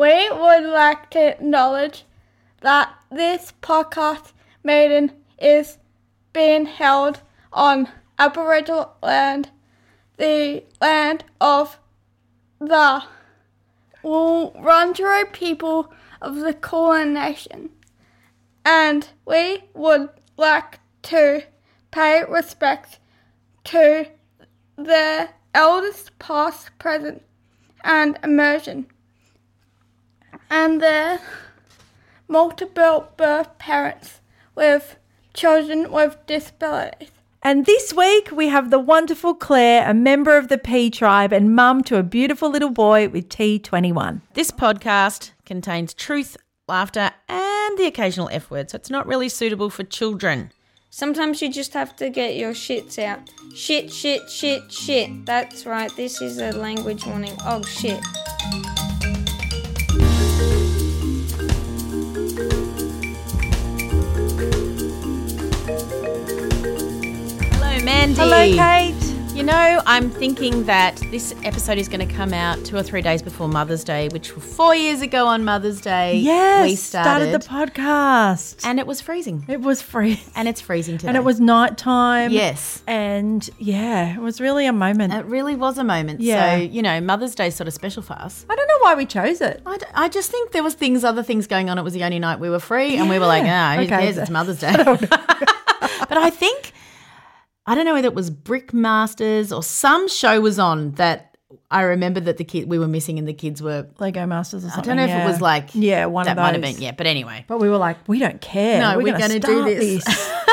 We would like to acknowledge that this podcast meeting is being held on Aboriginal land, the land of the Wurundjeri people of the Kulin Nation. And we would like to pay respect to the eldest past, present, and emerging, and their multiple birth parents with children with disabilities. And this week we have the wonderful Claire, a member of the Pea tribe and mum to a beautiful little boy with T21. This podcast contains truth, laughter, and the occasional F word, so it's not really suitable for children. Sometimes you just have to get your shits out. Shit, shit, shit, shit. That's right, this is a language warning. Oh shit. Mandy. Hello, Kate. You know, I'm thinking that this episode is going to come out two or three days before Mother's Day, which four years ago on Mother's Day, Yes, we started. the podcast. and it was freezing. it was free. And it's freezing today. And it was nighttime. Yes. And yeah, it was really a moment. It really was a moment. Yeah. So, you know, Mother's Day is sort of special for us. I don't know why we chose it. I, d- I just think there was things, other things going on. It was the only night we were free, and we were like, Yeah. ah, who Okay. cares? It's Mother's Day. but I think I don't know whether it was Brick Masters or some show was on that I remember that the kid we were missing, and the kids were. Lego Masters or something. I don't know if it was like yeah, one that of those. might have been yeah, but anyway. But we were like, we don't care. No, we're, we're going to do this.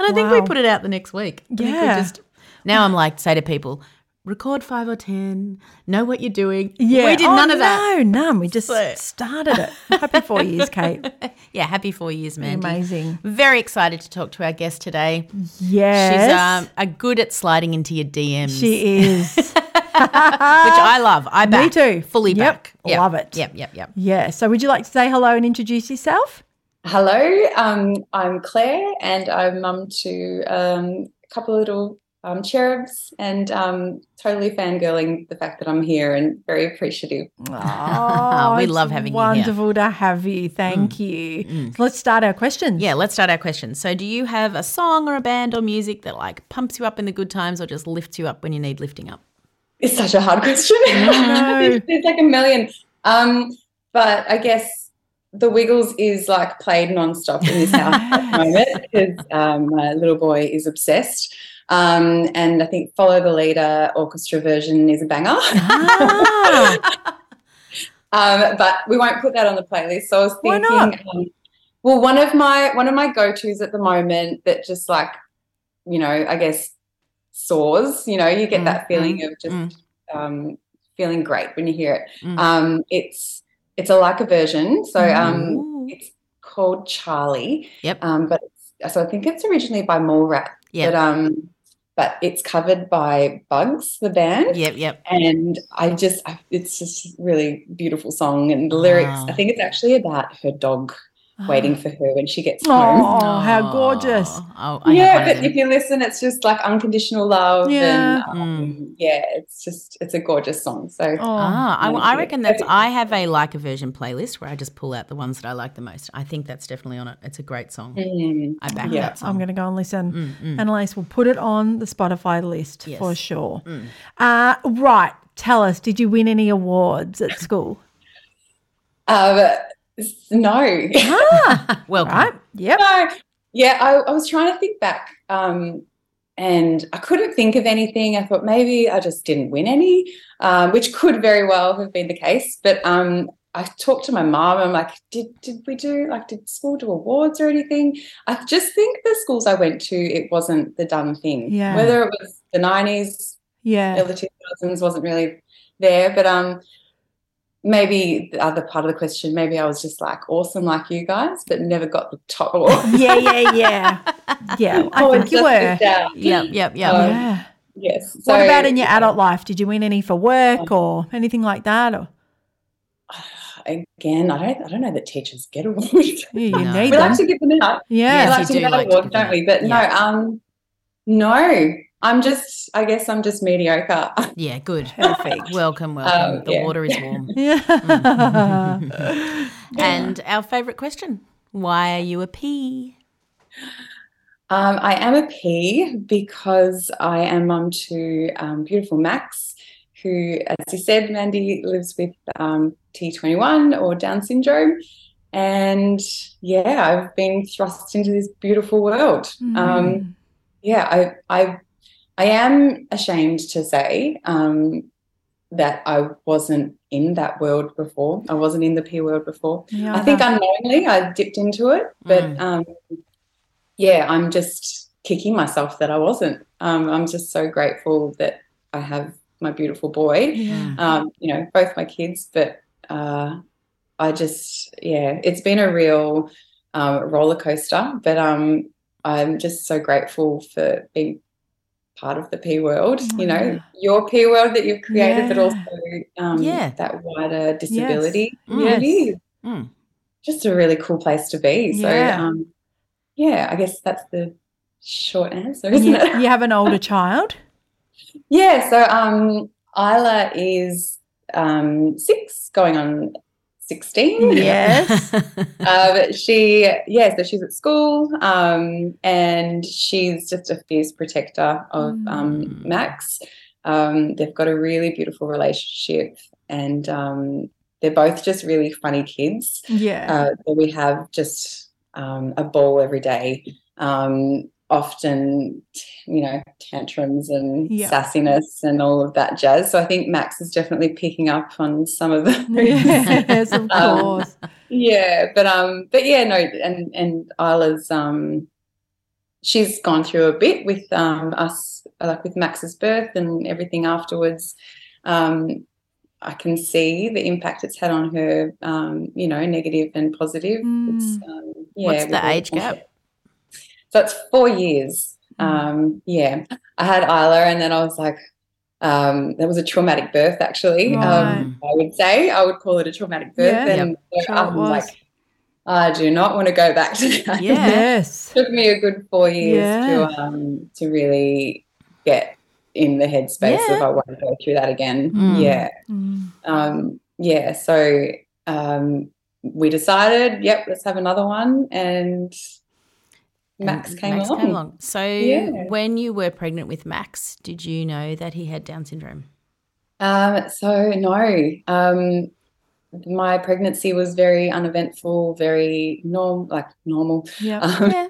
And I think we put it out the next week. I Yeah. just now I'm like say to people, record five or ten, know what you're doing. Yeah, we did Oh, none of that. No, none. We just So- started it. Happy four years, Kate. Yeah, happy four years, man. Amazing. Very excited to talk to our guest today. Yes, She's um, a good at sliding into your DMs. she is. which I love. I back. Me too. Fully Yep, back. love it. Yep, yep, yep. yeah. So, would you like to say hello and introduce yourself? Hello, um, I'm Claire, and I'm mum to um, a couple of little um, cherubs, and um, totally fangirling the fact that I'm here and very appreciative. Oh, We love having you here. Mm. Wonderful to have you. Thank you. So let's start our questions. Yeah, let's start our questions. So, do you have a song or a band or music that like pumps you up in the good times or just lifts you up when you need lifting up? It's such a hard question. No. There's like a million. Um, but I guess the Wiggles is like played nonstop in this house at the moment because um, my little boy is obsessed. Um, and I think Follow the Leader orchestra version is a banger. Ah, Um, but we won't put that on the playlist. So I was thinking, um, well, one of my one of my go tos at the moment that just like, you know, I guess soars. You know, you get Mm, that feeling mm, of just mm. um, feeling great when you hear it. Mm. Um, it's it's a like a version. So um, it's called Charlie. Yep. Um, but it's, so I think it's originally by Mallrat. Yep. But um, but it's covered by Bugs, the band Yep, yep. and I just I- it's just a really beautiful song and the lyrics Ah. I think it's actually about her dog waiting for her when she gets Oh, home. how gorgeous. Oh, I yeah, but if you listen, it's just like unconditional love, Yeah. and um, yeah, it's just it's a gorgeous song. So Oh, Ah, I, I reckon that's. I have a like a version playlist where I just pull out the ones that I like the most. I think that's definitely on it. It's a great song. mm, I back Yeah. that song. I'm going to go and listen. Mm, mm. And Elise will put it on the Spotify list for Yes. Mm. sure. Uh, right. Tell us, did you win any awards at school? um, s- no, ah, Welcome. right. Yep. no, yeah, I, I was trying to think back, um, and I couldn't think of anything. I thought maybe I just didn't win any, um, which could very well have been the case. But um, I talked to my mom. I'm like, did did we do like did school do awards or anything? I just think the schools I went to, it wasn't the done thing. Yeah. Whether it was the '90s Yeah. early 2000s wasn't really there. But um, maybe the other part of the question, maybe I was just like awesome like you guys, but never got the top. Yeah, yeah, yeah. Yeah, I think you were. Yep, yep, yep. Um, Yeah. Yes. what about in your adult life? Did you win any for work or anything like that? Or Again, I don't. I don't know that teachers get awards. yeah, you No. need we them. like to give them out. yeah. we Yes, like to do give out like awards, give don't we? But Yeah. no, um, no. I'm just. I guess I'm just mediocre. Yeah, good. Perfect. Welcome, welcome. Um, the yeah. water is warm. Yeah. And our favourite question why are you a Pea? Um, I am a Pea because I am mum to um, beautiful Max, who, as you said, Mandy lives with um, T21 or Down syndrome. And yeah, I've been thrust into this beautiful world. Mm. Um, yeah, I, I, I am ashamed to say um, that I wasn't in that world before. I wasn't in the Pea world before. Yeah, I think know. unknowingly I dipped into it, but Mm. um, yeah, I'm just kicking myself that I wasn't. Um, I'm just so grateful that I have my beautiful boy. Yeah. Um, you know, both my kids, but uh, I just yeah, it's been a real uh, roller coaster. But um, I'm just so grateful for being part of the Pea world. You know, Yeah. your Pea world that you've created, but also um, Yeah. that wider disability Mm. community Mm. just a really cool place to be. So, Yeah. um, yeah, I guess that's the short answer, isn't you, it? you have an older child. Yeah. So, um, Isla is um, six, going on sixteen. Yes. But she, yeah, so she's at school, um, and she's just a fierce protector of um, Mm. Max. Um, they've got a really beautiful relationship, and um, they're both just really funny kids. Yeah. Uh, so we have just um, a ball every day. Um, often, you know, tantrums and Yeah. sassiness and all of that jazz. So I think Max is definitely picking up on some of the. yes, of Um, course. yeah, but um, but yeah, no, and and Isla's um, she's gone through a bit with um us, like with Max's birth and everything afterwards. Um, I can see the impact it's had on her, um, you know, negative and positive. It's, um, yeah, What's the age gap? So it's four years. Um, yeah, I had Isla, and then I was like, um, that was a traumatic birth, actually. Right. Um, I would say I would call it a traumatic birth, Yeah. and so Sure I'm was. like, I do not want to go back to that. Yes. It took me a good four years Yeah. to um, to really get in the headspace Yeah. of I want to go through that again. Mm. Yeah, Mm. um, yeah. So um, we decided, yep, let's have another one, and Max came Max along. came along. So Yeah. when you were pregnant with Max, did you know that he had Down syndrome? Um, so no, um, my pregnancy was very uneventful, very norm, like normal. Yeah. Um, Yeah.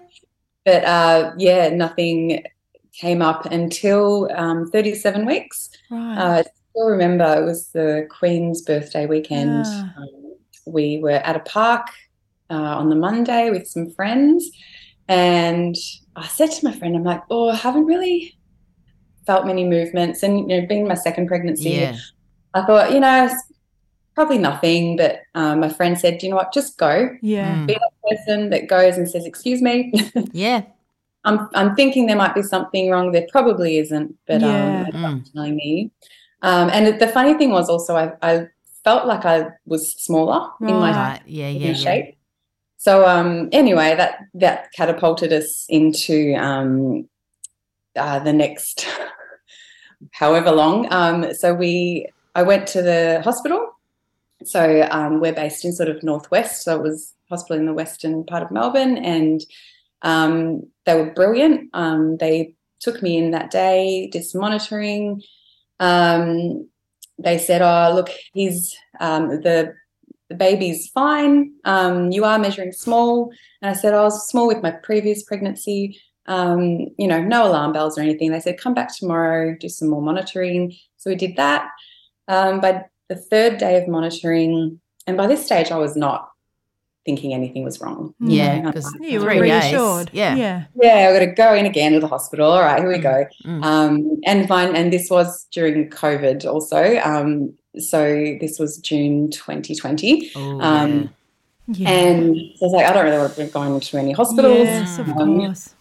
But uh, yeah, nothing came up until um, 37 weeks. Right. Uh, I still remember it was the Queen's birthday weekend. Yeah. Um, we were at a park uh, on the Monday with some friends, and I said to my friend, "I'm like, oh, I haven't really felt many movements, and you know, being my second pregnancy, Yeah. I thought, you know, it's probably nothing." But um, my friend said, "Do you know what? Just go. yeah. Mm. Be that person that goes and says, "Excuse me." Yeah. I'm I'm thinking there might be something wrong. There probably isn't, but Yeah. um, Mm. telling me. Um, and the funny thing was also I, I felt like I was smaller in my Right. Yeah. in Yeah. Yeah. shape. So um, anyway, that that catapulted us into um, uh, the next however long. Um, so we I went to the hospital. So um, we're based in sort of northwest. So it was hospital in the western part of Melbourne, and um, they were brilliant. Um, they took me in that day, did some monitoring. They said, "Oh, look, he's the the baby's fine. Um, you are measuring small." And I said, "I was small with my previous pregnancy. Um, you know, no alarm bells or anything." They said, "Come back tomorrow, do some more monitoring." So we did that. Um, by the third day of monitoring, and by this stage, I was not thinking anything was wrong. Yeah, You know, because You were three days. reassured. Yeah. Yeah. yeah, I've got to go in again to the hospital. All right, here we go. Mm. Um, and fine, and this was during COVID also. Um, so this was June 2020. Oh, Um, Yeah. And I was like, I don't really want to be going to any hospitals. Yes, of Um, course.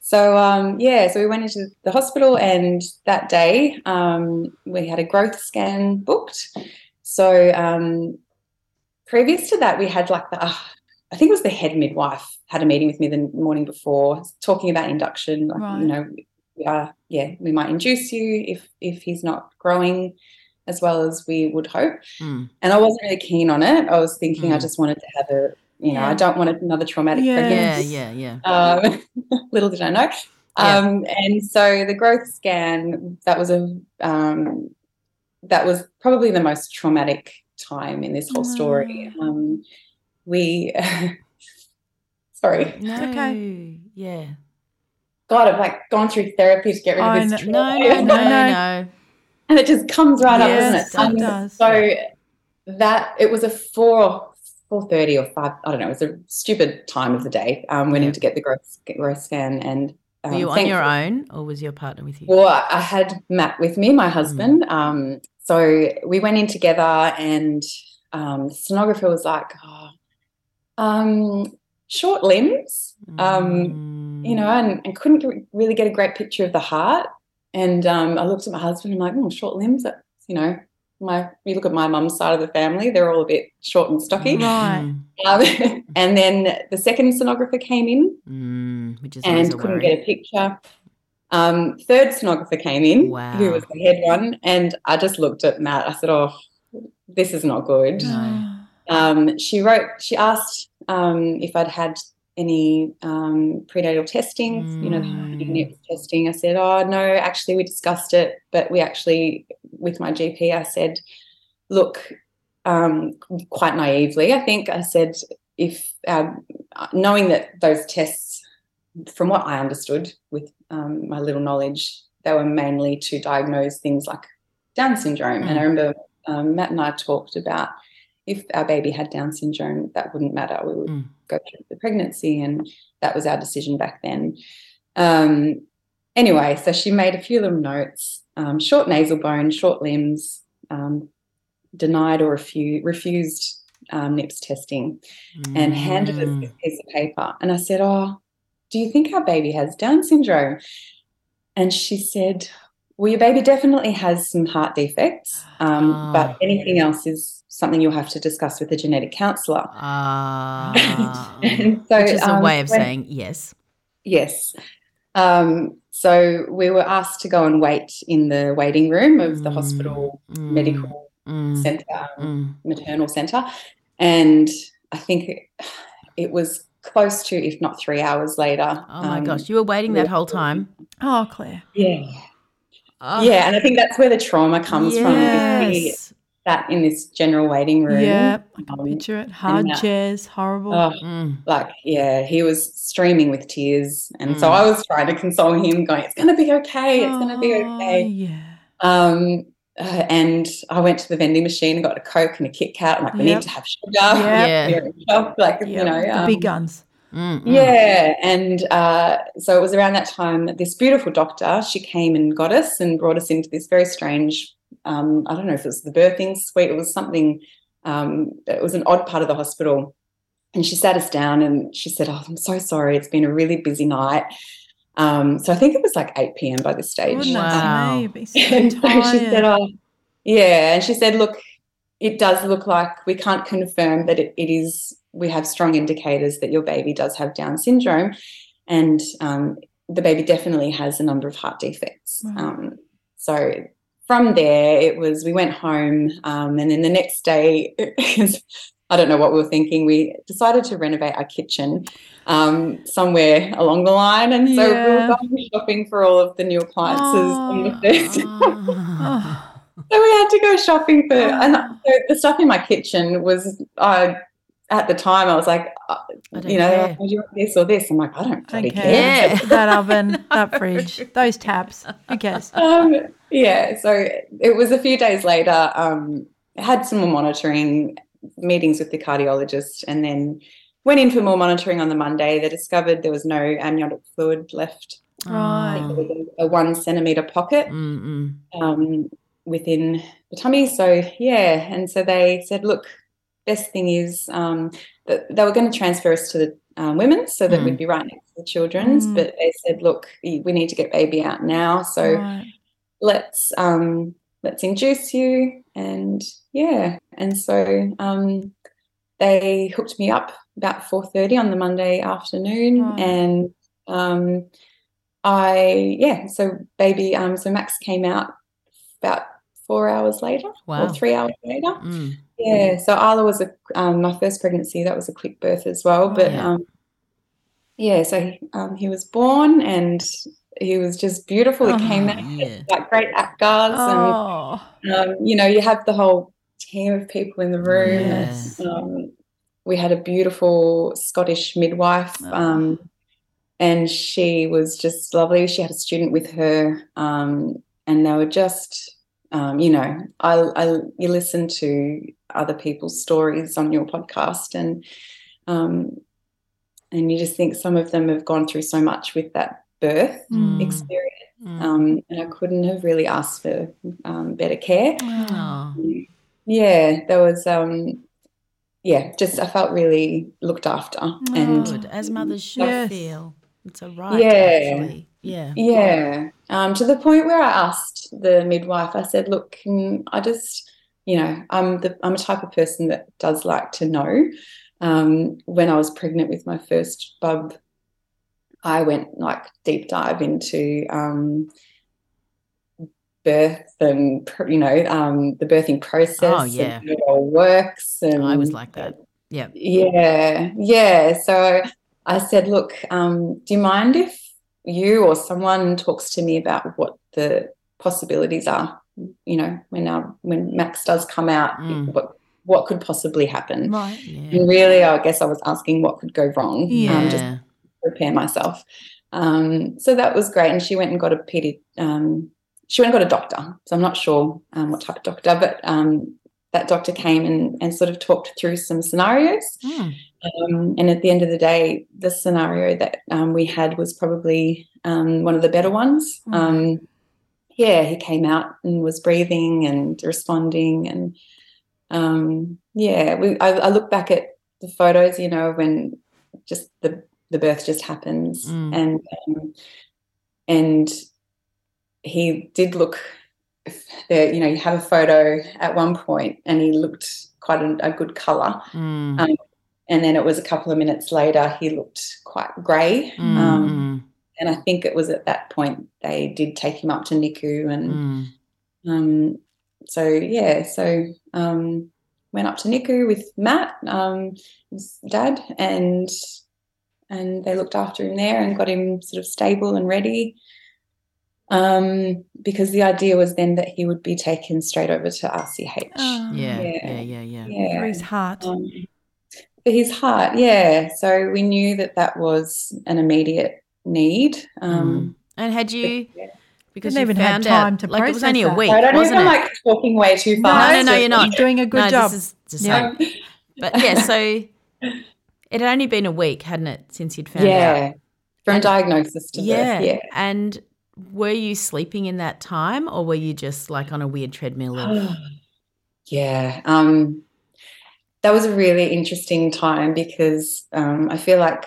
So um, yeah, so we went into the hospital, and that day um, we had a growth scan booked. So um, previous to that, we had like the, uh, I think it was the head midwife had a meeting with me the morning before, talking about induction. Like, Right. You know, uh, yeah, we might induce you if if he's not growing as well as we would hope. Mm. And I wasn't really keen on it. I was thinking I Mm. just wanted to have a, you know, Yeah. I don't want another traumatic Yeah. Yeah, pregnancy. yeah, yeah. Um, little did I know. Yeah. Um, and so the growth scan that was a um, that was probably the most traumatic time in this whole story. Mm. Um, we sorry, No. okay. Yeah. God, I've like gone through therapy to get rid I of this. know- No, no, no, no. no. and it just comes right Yes, up, doesn't it it? does. So that it was a four four thirty or five. I don't know. It was a stupid time of the day. Um, went Yeah. in to get the growth growth scan, and um, Were you on your own or was your partner with you? Well, I had Matt with me, my husband. Um, so we went in together, and um, the sonographer was like, oh, um, "Short limbs." Um, you know, and, and couldn't really get a great picture of the heart. And um, I looked at my husband. I'm like, "Oh, short limbs." That's you know, my. You look at my mum's side of the family; they're all a bit short and stocky. Right. Um, and then the second sonographer came in, Mm, which is and couldn't worry. get a picture. Um, third sonographer came in, Wow. who was the head one, and I just looked at Matt. I said, "Oh, this is not good." No. Um, she wrote. She asked um, if I'd had any um, prenatal testing. You know, Mm. testing. I said, "Oh no, actually, we discussed it, but we actually, with my GP, I said, look." Um, quite naively, I think I said, if um, knowing that those tests from what I understood with um, my little knowledge, they were mainly to diagnose things like Down syndrome. And I remember um, Matt and I talked about if our baby had Down syndrome, that wouldn't matter. We would Mm. go through the pregnancy, and that was our decision back then. Um, anyway, so she made a few little notes um, short nasal bone, short limbs, um, denied or refu- refused um, NIPS testing and handed us Mm. this piece of paper. And I said, Oh, do you think our baby has Down syndrome? And she said, Well, your baby definitely has some heart defects, um, Ah. but anything else is something you'll have to discuss with a genetic counselor. Ah. And so, which is a um, way of when- saying yes. Yes. Um, so we were asked to go and wait in the waiting room of the Mm, hospital mm, medical mm, centre, mm. maternal centre. And I think it, it was close to, if not three hours later. Oh my um, gosh, you were waiting that whole time. Oh, Claire. Yeah. Oh, Yeah. And I think that's where the trauma comes from. Sat in this general waiting room. Yeah, I can um, picture it. Hard that- chairs, horrible. Oh, Mm. like yeah he was streaming with tears and so Mm. i was trying to console him going it's going to be okay it's going to be Oh, okay Yeah. um uh, and i went to the vending machine and got a coke and a kit kat i'm like we Yep. need to have sugar Yep. Yeah. We're in shock, like you Yep, know the um, big guns. Mm, mm. yeah and uh, so it was around that time that this beautiful doctor she came and got us and brought us into this very strange um, i don't know if it was the birthing suite it was something um, it was an odd part of the hospital and she sat us down and she said oh i'm so sorry it's been a really busy night um, so i think it was like 8 p.m by this stage Goodness Wow. me, so and so she said, "Oh, yeah." And she said, "Look, it does look like we can't confirm that it, it is. We have strong indicators that your baby does have Down syndrome, and um, the baby definitely has a number of heart defects." Right. Um, so from there, it was we went home, um, and then the next day. I don't know what we were thinking. We decided to renovate our kitchen um, somewhere along the line, and so we were going shopping for all of the new appliances on the Oh. Ah. Oh, So we had to go shopping for, and Oh. so the stuff in my kitchen was, uh, at the time, I was like, uh, you know, care. like, "Oh, do you want this or this? I'm like, I don't bloody okay. care. Yeah. that oven, that fridge, those taps. Who cares? Um, yeah, so it was a few days later. Um, had some more monitoring, meetings with the cardiologist, and then went in for more monitoring on the Monday. They discovered there was no amniotic fluid left. Right. There was a, a one centimeter pocket Mm-mm. um, within the tummy. So yeah, and so they said, look, best thing is um, that they were going to transfer us to the um, women's so that Mm. we'd be right next to the children's. Mm. But they said, look, we need to get baby out now. So Right. let's um, let's induce you, and yeah, and so um, they hooked me up about four thirty on the Monday afternoon, Right. and um, I yeah, so baby, um, so Max came out about four hours later Wow. or three hours later. Mm. Yeah, so Isla was a um, my first pregnancy. That was a quick birth as well, but Yeah. um, yeah, so he, um, he was born and he was just beautiful. He came Oh, out yeah. like great actors, Oh. and um, you know, you have the whole team of people in the room. Yes. Um, we had a beautiful Scottish midwife, Oh. um, and she was just lovely. She had a student with her, um, and they were just, um, you know, I, I you listen to other people's stories on your podcast, and um, and you just think some of them have gone through so much with that birth Mm. experience, Mm. um, and I couldn't have really asked for um, better care Oh. yeah there was um yeah just i felt really looked after and Good, as mothers should Yes. feel. It's a right, Yeah. actually. Yeah. yeah um to the point where i asked the midwife i said look i just you know i'm the i'm a type of person that does like to know um when i was pregnant with my first bub i went like deep dive into um birth and you know um the birthing process Oh, yeah. and how it all works and I was like that. Yeah. Yeah, yeah. So I said, look, um, do you mind if you or someone talks to me about what the possibilities are? You know, when our when Max does come out, Mm. what what could possibly happen? Right. Yeah. And really, I guess I was asking what could go wrong. Yeah. Um, just prepare myself. Um, so that was great, and she went and got a pedi. Um, she went and got a doctor. So I'm not sure um, what type of doctor, but um, that doctor came and, and sort of talked through some scenarios. Mm. Um, and at the end of the day, the scenario that um, we had was probably um, one of the better ones. Mm. Um, yeah, he came out and was breathing and responding, and um, yeah, we, I, I look back at the photos, you know, when just the the birth just happens, Mm. and um, and he did look. There, you know, you have a photo at one point, and he looked quite a, a good color. Mm. Um, and then it was a couple of minutes later, he looked quite grey. Mm, Um, and I think it was at that point they did take him up to NICU. mm, And mm. um, so, yeah, so um, went up to NICU with Matt, um, his dad, and and they looked after him there and got him sort of stable and ready. Um, because the idea was then that he would be taken straight over to RCH. Oh. Yeah, Yeah. yeah, yeah, yeah. yeah. For his heart. Um, for his heart, yeah. So we knew that that was an immediate need. Um, And had you, because Didn't you even have found time out, to like it was only a week, I don't wasn't I'm it? like talking way too No, fast. no, no, you're not. You're doing a good no, job. This is just Yeah. but yeah, so it had only been a week, hadn't it, since you'd found out? yeah, from And- diagnosis to Yeah. birth. Yeah. And were you sleeping in that time or were you just like on a weird treadmill of yeah. Um, that was a really interesting time because um, I feel like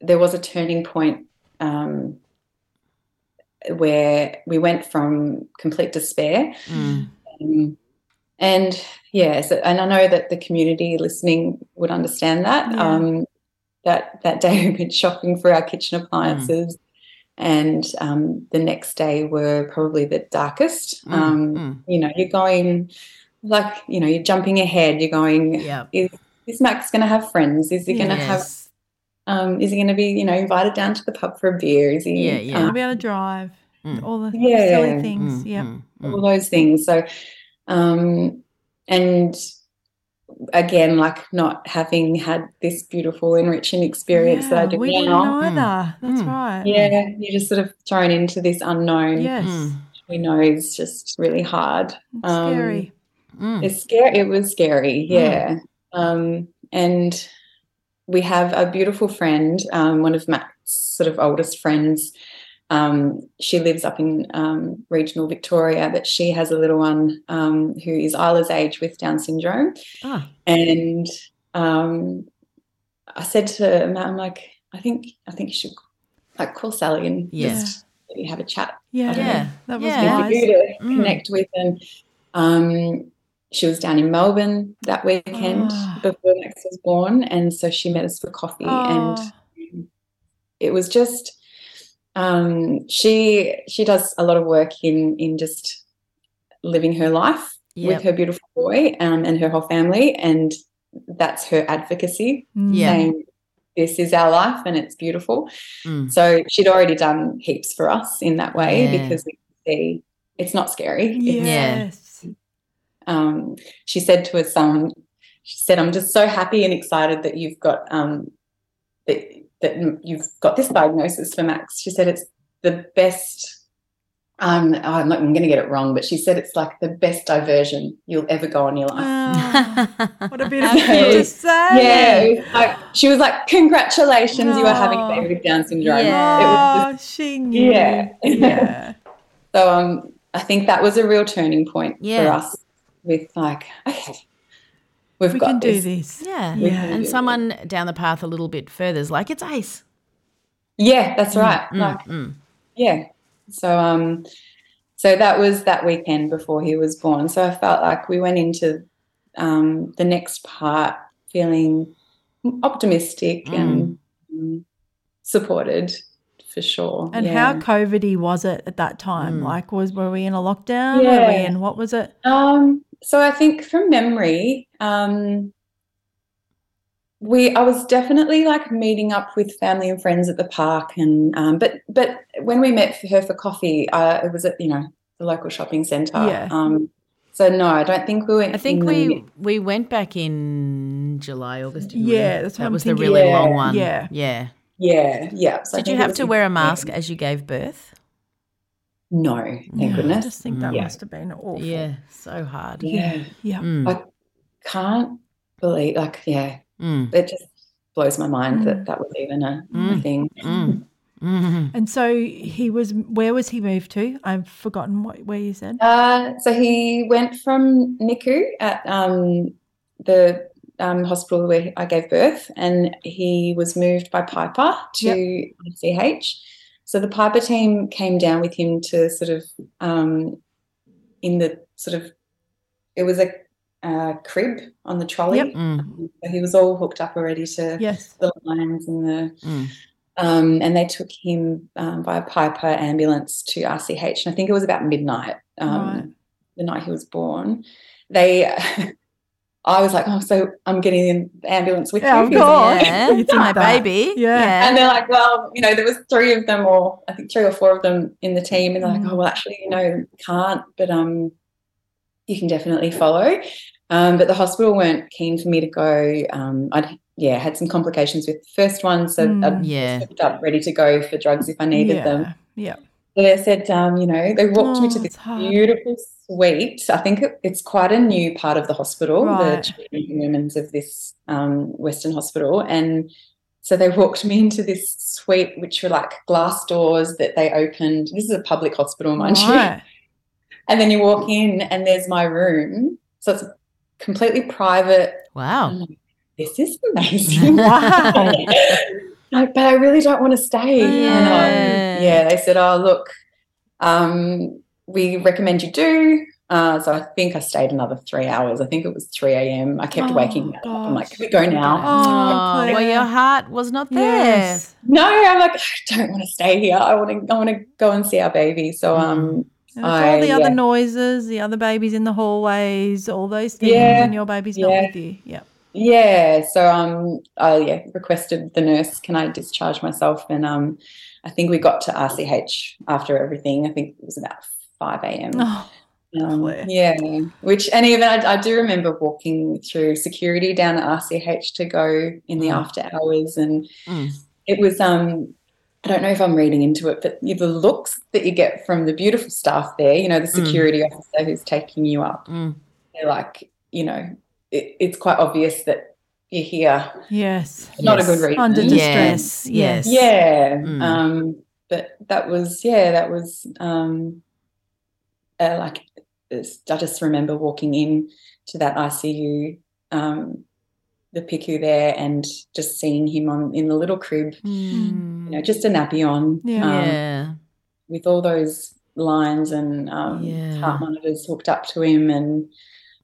there was a turning point um, where we went from complete despair Mm, Um, and yeah, so, and I know that the community listening would understand that. Yeah. Um, that that day we went shopping for our kitchen appliances, and um, the next day were probably the darkest. Mm, Um, mm. You know, you're going like you know you're jumping ahead. You're going. yeah. Is, is Max going to have friends? Is he going to have? Um, is he going to be you know invited down to the pub for a beer? Is he? Yeah, yeah. Um, be able to drive. Mm. All the Yeah. silly things. Mm, yeah. mm, mm. all those things. So, um, and again, like not having had this beautiful, enriching experience that I Yeah, do we didn't now. either. That's Mm. right. Yeah, you're just sort of thrown into this unknown. Yes. Mm, We know is just really hard. It's Um, scary. mm. It's scary. It was scary. Yeah. Um, and we have a beautiful friend, um, one of Matt's sort of oldest friends. Um, she lives up in um, regional Victoria, but she has a little one um, who is Isla's age with Down syndrome. Ah. And um, I said to Matt, I'm like, I think I think you should like call Sally and Yeah. just have a chat Yeah, Yeah. that was Yeah. you to Mm. connect with. And um, she was down in Melbourne that weekend Ah. before Max was born, and so she met us for coffee, Oh. and it was just um, she she does a lot of work in in just living her life Yep. with her beautiful boy um, and her whole family, and that's her advocacy Mm. Yeah. saying this is our life and it's beautiful. Mm. So she'd already done heaps for us in that way Yeah. because we could see it's not scary. It's, Yes. um, she said to us, um, she said, "I'm just so happy and excited that you've got um, that that you've got this diagnosis for Max." She said it's the best. Um, oh, I'm not. I'm going to get it wrong, but she said it's like the best diversion you'll ever go on your life. Oh, what a beautiful thing to say. Yeah, like, she was like, "Congratulations, you are having a Oh. baby with Down syndrome." Yeah. It was Oh, she knew. Yeah. Yeah. So um, I think that was a real turning point for us. With like, okay, we've we got can do this. this. Yeah. Yeah. And someone down the path a little bit further is like, it's Ace. Yeah, that's right. Mm, Like, mm. yeah. So um, so that was that weekend before he was born. So I felt like we went into um the next part feeling optimistic and um, supported for sure. And yeah. how COVIDy was it at that time? Mm. Like, was were we in a lockdown? Were we in what was it? Um, so I think from memory, um, we I was definitely like meeting up with family and friends at the park, and um, but but when we met for her for coffee, uh, it was at you know the local shopping centre. Yeah. Um, so no, I don't think we went. I think we the- we went back in July, August. Yeah, that's what that I'm was the thinking. really Yeah. long one. Yeah. yeah. yeah yeah. So Did you have to wear a mask as you gave birth? No, thank I goodness. I just think that Yeah. must have been awful. Yeah, so hard. Yeah, Yeah. Mm, I can't believe like yeah, mm, it just blows my mind Mm. that that was even a, a Mm. thing. mm, mm. And so he was. Where was he moved to? I've forgotten what where you said. Uh, so he went from NICU at um, the um, hospital where I gave birth, and he was moved by Piper to RCH. So the Piper team came down with him to sort of um, in the sort of it was a uh, crib on the trolley. Yep. Mm, So he was all hooked up already to Yes. the lines and the mm. um, and they took him um, by a Piper ambulance to RCH. And I think it was about midnight, um, Right. the night he was born. They, I was like, oh, so I'm getting in the ambulance with Yeah, you. of He was like, course. Yeah, You think my baby. Yeah. And they're like, well, you know, there was three of them, or I think three or four of them in the team, and they're like, Mm. oh, well, actually, you know, can't, but um, you can definitely follow. Um, but the hospital weren't keen for me to go. Um, I'd yeah had some complications with the first one, so Mm. I'd Yeah. up, ready to go for drugs if I needed yeah. them. Yeah. They said, um, you know, they walked me Oh, to this beautiful suite. I think it, it's quite a new part of the hospital, Right. the women's of this um, Western hospital. And so they walked me into this suite, which were like glass doors that they opened. This is a public hospital, mind you. And then you walk in, and there's my room. So it's completely private. Wow. Like, this is amazing. Wow. like, but I really don't want to stay. And, Yeah. um, yeah, they said, oh, look, um, we recommend you do. Uh, so I think I stayed another three hours. I think it was 3 a.m. I kept Oh, waking up. I'm like, can we go now? Oh, Oh, well, your heart was not there. Yes. No, I'm like, I don't want to stay here. I want to, I want to go and see our baby. So, um, And it's all the other yeah. noises, the other babies in the hallways, all those things, Yeah, and your baby's not with you. Yeah. Yeah, so um, I yeah requested the nurse, can I discharge myself? And um, I think we got to RCH after everything. I think it was about five a.m. Oh, Um, yeah, which and even I, I do remember walking through security down at RCH to go in the Mm. after hours, and Mm. it was um. I don't know if I'm reading into it, but the looks that you get from the beautiful staff there, you know, the Mm. security officer who's taking you up, Mm. they're like, you know, it, it's quite obvious that you're here. Yes. Not a good reason. Under Yes, distress. yes. Yeah. Mm. Um, but that was yeah, that was um, uh, like I just remember walking in to that ICU, um, the PICU there, and just seeing him on in the little crib, you know, just a nappy on, Yeah. um, yeah. with all those lines and um, Yeah. heart monitors hooked up to him, and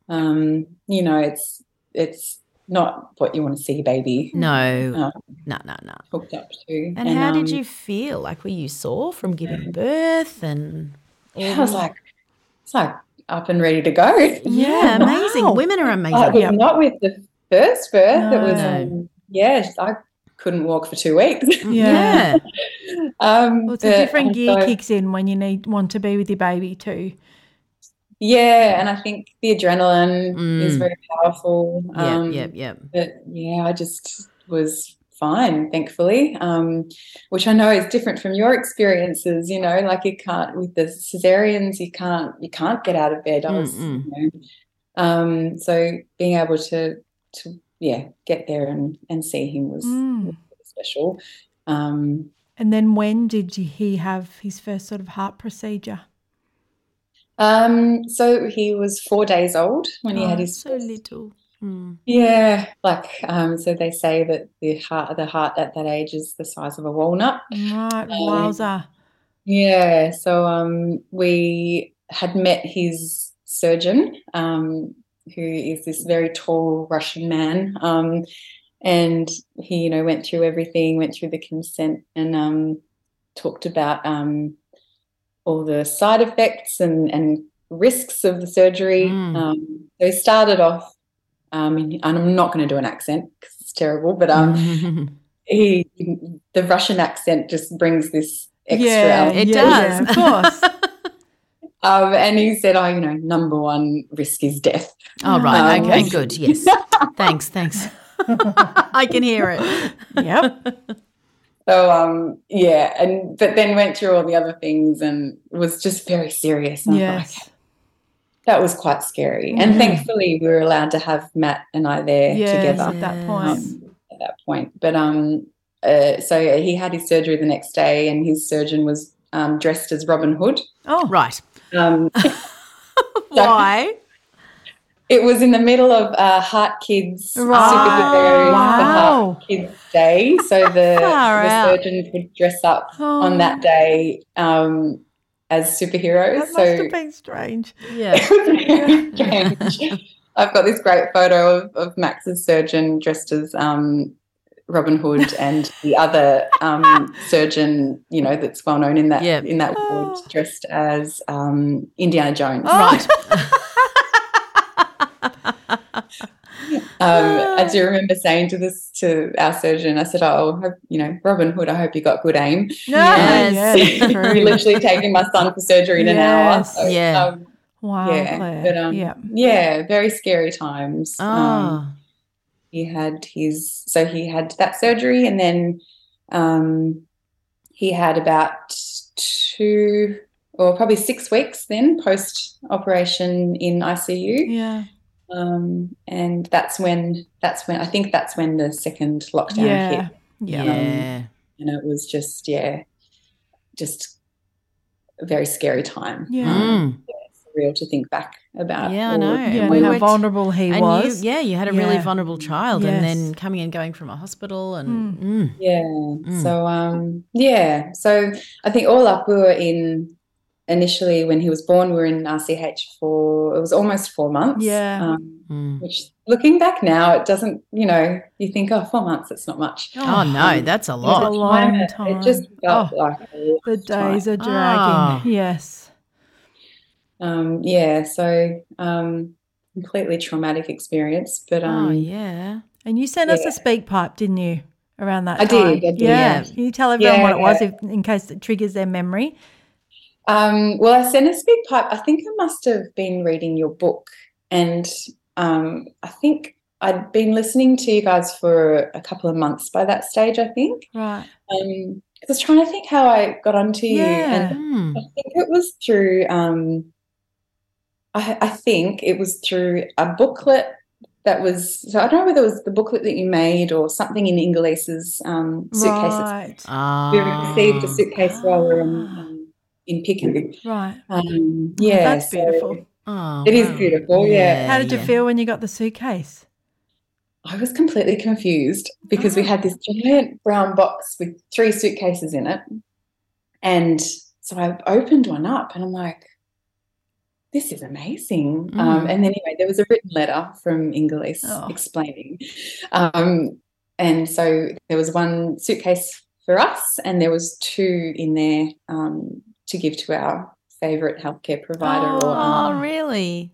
um, you know, it's it's not what you want to see, baby No. Um, no, no, no. hooked up to. And, how did um, you feel? Like, were you sore from giving birth? And Yeah, I was like, it's like up and ready to go. yeah, amazing. Wow. Women are amazing. was Yep. not with the first birth. It was, No. um, yeah, I couldn't walk for two weeks. Yeah. um, Well, it's a different gear so- kicks in when you need want to be with your baby too. Yeah, and I think the adrenaline is Mm. very powerful. Yeah, Um, yep, yep. But yeah, I just was fine, thankfully, um, which I know is different from your experiences. You know, like you can't with the cesareans, you can't you can't get out of bed. I was, you know, um, so being able to to yeah get there and and see him was, Mm. was special. Um, And then when did he have his first sort of heart procedure? Um, so he was four days old when he had Oh, his so little. Mm. Yeah, like um, so they say that the heart the heart at that age is the size of a walnut. Right, wowza. Yeah, so um, we had met his surgeon, um, who is this very tall Russian man, um, and he, you know, went through everything, went through the consent, and um, talked about um, all the side effects and and risks of the surgery. Mm. Um, so he started off, um, and I'm not going to do an accent because it's terrible, but um, he the Russian accent just brings this extra Yeah, element. It yeah, yeah, does. of course. Um, and he said, "Oh, you know, number one risk is death." oh, right. Um, Okay, good. Yes. thanks, thanks. I can hear it. yep. So, um, yeah, and but then went through all the other things and was just very serious. And I thought, Yes. "Okay, that was quite scary. And Mhm. thankfully, we were allowed to have Matt and I there Yes, together at that point. um, at that point. But um, uh, so he had his surgery the next day, and his surgeon was um, dressed as Robin Hood. Oh, Right. Um, Why? It was in the middle of uh, Heart Kids Right. Superheroes, the Wow. Heart Kids Day. So the, Far the out. surgeons would dress up on Oh. that day um, as superheroes. that must so have been strange. Yeah. it was very strange. I've got this great photo of, of Max's surgeon dressed as um, Robin Hood and the other um, surgeon, you know, that's well known in that Yeah. in that ward, dressed as um, Indiana Jones. Right. Um, I do remember saying to this to our surgeon, I said, "Oh, hope, you know, Robin Hood. I hope you got good aim." Yes. yes, literally taking my son for surgery in an hour. So, Yeah. um, Wow, yeah, but um, yeah. yeah, very scary times. Um, Oh. he had his so he had that surgery, and then um, he had about two or probably six weeks then post operation in ICU. Yeah. Um, and that's when that's when I think that's when the second lockdown Yeah. hit, Yeah. Yeah. and it was just yeah, just a very scary time. Yeah. Mm. Surreal to think back about. Yeah, I all- know. Yeah, we how were t- vulnerable he and was. you, yeah, you had a really vulnerable child, Yes. and then coming and going from a hospital, and mm. Yeah. So um yeah. So I think all up we were in initially when he was born we were in RCH for it was almost four months. Yeah. Um, Mm. which looking back now it doesn't you know you think oh four months it's not much. oh no, that's a lot a lot. long It- time. It just felt Oh, like a the time. days are dragging. Ah. Yes. um, yeah, so um, completely traumatic experience. But um, oh yeah. And you sent us a SpeakPipe, didn't you? Around that I time. did, I did. Yeah. Yeah. Can you tell everyone what it was if, in case it triggers their memory? Um, well, I sent a SpeakPipe. I think I must have been reading your book, and um, I think I'd been listening to you guys for a couple of months by that stage. I think. Right. Um, I was trying to think how I got onto you, Yeah. and Mm. I think it was through. Um, I, I think it was through a booklet that was so I don't know whether it was the booklet that you made or something in Ingalise's um, suitcases. Right. Ah. We received a suitcase while we were in, um, in Pickering. Right. Um, yeah, that's so beautiful. Oh, It is wow. beautiful, yeah. How did you yeah. feel when you got the suitcase? I was completely confused because we had this giant brown box with three suitcases in it. And so I opened one up and I'm like, this is amazing. Um, Mm. and then anyway, there was a written letter from Inglis Oh. explaining. Um, and so there was one suitcase for us and there was two in there um, to give to our favourite healthcare provider or um, Oh, really?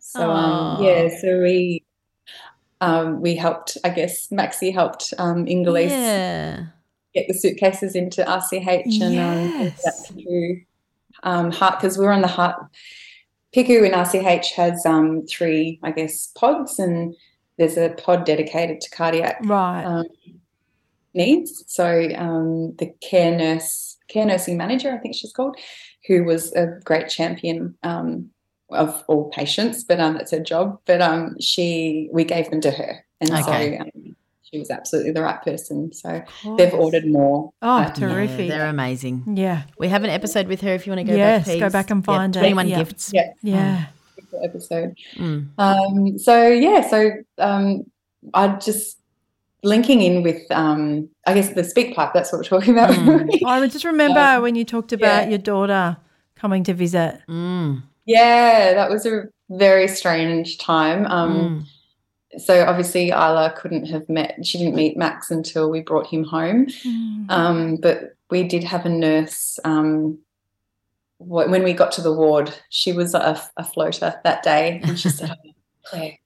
So um, yeah, so we um, we helped. I guess Maxie helped um, Inglis Yeah. get the suitcases into RCH and um, into that Yes. Um, heart because we were on the heart. PICU in RCH has um, three, I guess, pods, and there's a pod dedicated to cardiac Right. um, needs. So um, the care nurse, care nursing manager, I think she's called, who was a great champion um, of all patients, but um, that's her job. But um, she, we gave them to her, and Okay. so um, she was absolutely the right person. So they've ordered more. Oh, uh, terrific. Yeah, they're amazing. Yeah. We have an episode with her if you want to go Yes, back. go back and Yeah, find it. 21 Yeah. gifts. Yeah, Yeah. episode. Mm. Um, so yeah, so um, I just linking in with um, I guess the SpeakPipe. That's what we're talking about. Mm. I just remember Um, when you talked about yeah. your daughter coming to visit. Mm. Yeah, that was a very strange time. Um, Mm. So obviously, Isla couldn't have met. She didn't meet Max until we brought him home. Um, but we did have a nurse. Um, when we got to the ward, she was a, a floater that day, and she said, oh, "Claire."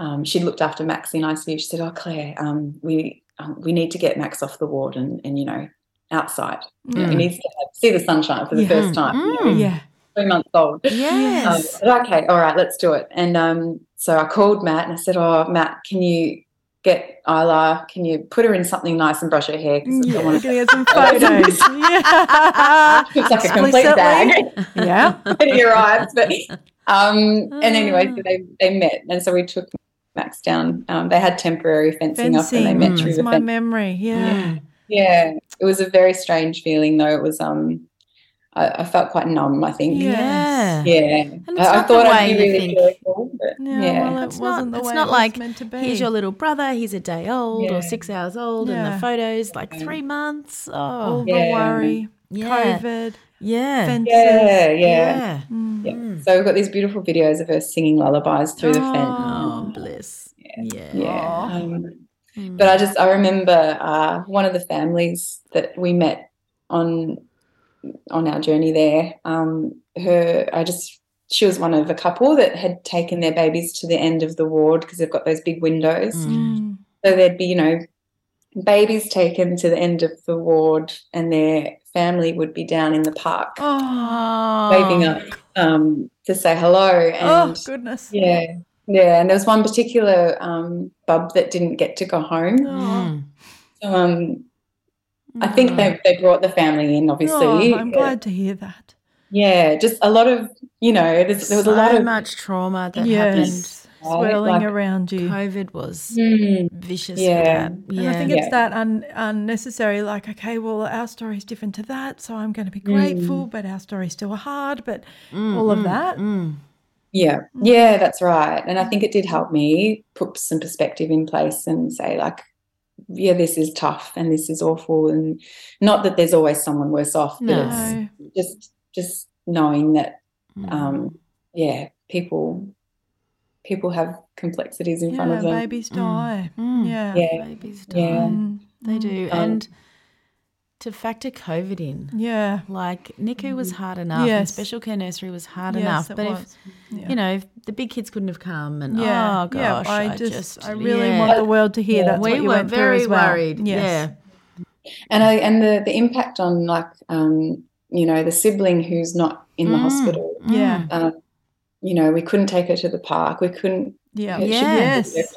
Um, she looked after Maxie nicely. She said, "Oh, Claire, um, we um, we need to get Max off the ward and and you know outside. Yeah. He needs to have, see the sunshine for the Yeah. first time. You know, Mm. Yeah. three months old." Um, Yes. I said, okay, all right, let's do it. And um, so I called Matt and I said, oh, Matt, can you get Isla, can you put her in something nice and brush her hair? 'Cause I Yeah, don't want gonna get some photos. yeah. It's like a complete bag Yeah. he arrives. But um, and anyway, Ah. so they, they met, and so we took Max down. Um, they had temporary fencing, up, and they Fencing. met Mm. through the my fence. memory. Yeah. Mm. Yeah, it was a very strange feeling, though. It was um, I, I felt quite numb. I think. Yeah. Yeah. Yeah, it's I, I not the thought way I'd be you really think. joyful, but Yeah, yeah, well, it It's not- wasn't the it's way not it like, meant to be. Here's your little brother. He's a day old Yeah. or six hours old, and the photos like Yeah. three months. all Oh, the worry, yeah, COVID, yeah, fences. yeah, yeah. yeah. Mm. Yeah. So we've got these beautiful videos of her singing lullabies through the fence. Oh, bliss. Yeah. Yeah. Um, Mm. but I just I remember uh, one of the families that we met on on our journey there. Um, her I just she was one of a couple that had taken their babies to the end of the ward because they've got those big windows. Mm. Mm. So there'd be you know babies taken to the end of the ward and their family would be down in the park Oh, waving up um, to say hello and oh goodness. Yeah, yeah. And there was one particular um, bub that didn't get to go home. Mm. So um, I think they, they brought the family in, obviously. Oh, I'm glad to hear that. Yeah, just a lot of, you know, there's, there was so a lot of. much trauma that yes, Right, swirling like- around you. COVID was Mm, vicious. Yeah. For that. And Yeah. I think Yeah. it's that un- unnecessary, like, okay, well, our story is different to that, so I'm going to be grateful, but our story's still hard, but Mm, all of mm, that. Mm. yeah, yeah, that's right. And I think it did help me put some perspective in place and say, like, yeah, this is tough and this is awful. And not that there's always someone worse off, but No. it's just just knowing that Mm. um, yeah, people people have complexities in front of them. babies die. Mm. Yeah. Yeah, Babies die. yeah, Mm. They do. Um, and to factor COVID in, Yeah. like NICU was hard enough, and Yes. special care nursery was hard Yes, enough. it But was. if Yeah. you know, if the big kids couldn't have come, and yeah, oh gosh, yeah, I, I just, I really yeah. want the world to hear Yeah. that's we what you were went very as well. worried. Yes. and I and the the impact on like um, you know the sibling who's not in the Mm. hospital. Yeah. Um, you know, we couldn't take her to the park. We couldn't. Yeah. she Yeah. Yes. visit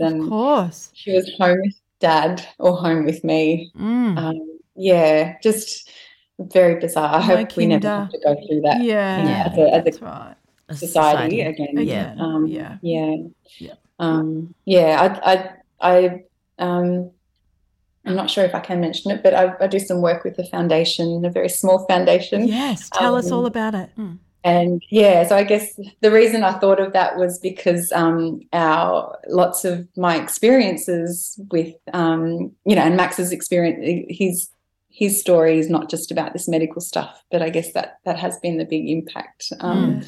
her Of course. she was home with dad or home with me. Mm. Um, yeah, just very bizarre. I My hope we never have to go through that. Yeah. you know, as a, as a That's right. A society, again. Yeah. Um, Yeah. yeah. Yeah. um, yeah, I, I, I, um, I'm not sure if I can mention it, but I, I do some work with the foundation, a very small foundation. Yes, tell us all Um, about it. And yeah, so I guess the reason I thought of that was because um, our lots of my experiences with um, you know, and Max's experience, his his story is not just about this medical stuff, but I guess that that has been the big impact. Um,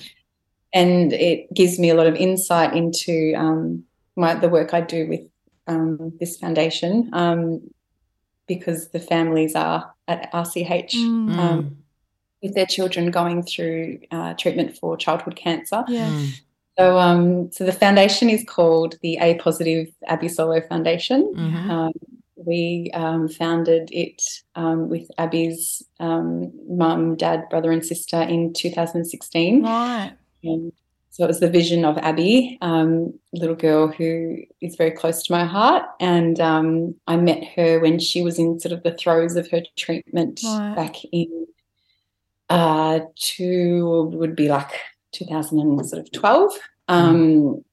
And it gives me a lot of insight into um, my the work I do with um, this foundation um, because the families are at RCH Mm. um, with their children going through uh, treatment for childhood cancer. Yeah. Mm. So, um, so the foundation is called the A Positive Abby Solo Foundation. Mhm. Um, we um, founded it um, with Abby's um, mum, dad, brother, and sister in 2016. Right. Um, so it was the vision of Abby, um, a little girl who is very close to my heart. And um, I met her when she was in sort of the throes of her treatment Right. back in uh, two would be like 2012. Um,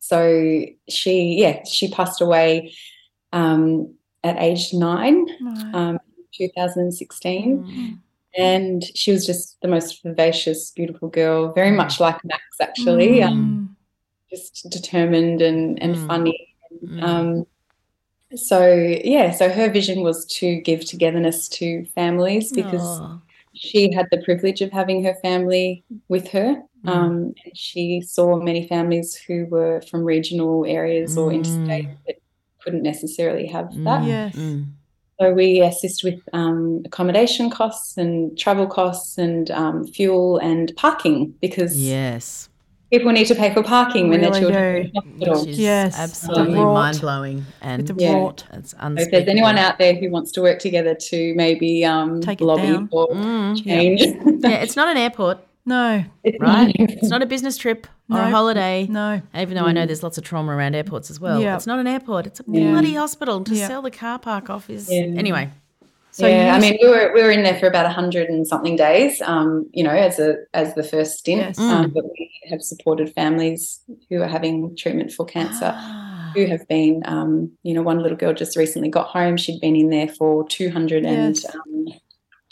so she, yeah, she passed away um, at age nine, Right. um, 2016 Mm. and she was just the most vivacious, beautiful girl, very much like Max, actually, um, Mm. just determined and, and Mm. funny. Mm. Um, so, yeah, so her vision was to give togetherness to families because Aw. she had the privilege of having her family with her. Mm. Um, she saw many families who were from regional areas or interstate Mm. that couldn't necessarily have that. Mm. Yes. Mm. So we assist with um, accommodation costs and travel costs and um, fuel and parking because Yes. people need to pay for parking when Really their children are in do. hospital. Which is Yes, absolutely the mind blowing and With the Yeah. rot. it's So if there's anyone out there who wants to work together to maybe um, Take lobby down. for Mm. change, Yeah, it's not an airport, No. it's right? not- it's not a business trip or No. a holiday. No. Even though I know there's lots of trauma around airports as well. Yeah. It's not an airport. It's a Yeah. bloody hospital. To Yeah. sell the car park off is Yeah. anyway. So yeah, I mean, we were we were in there for about a hundred and something days. Um, you know, as a as the first stint, Yes. um, but we have supported families who are having treatment for cancer. Ah. who have been, um, you know, one little girl just recently got home. She'd been in there for 200 and, Yes. um,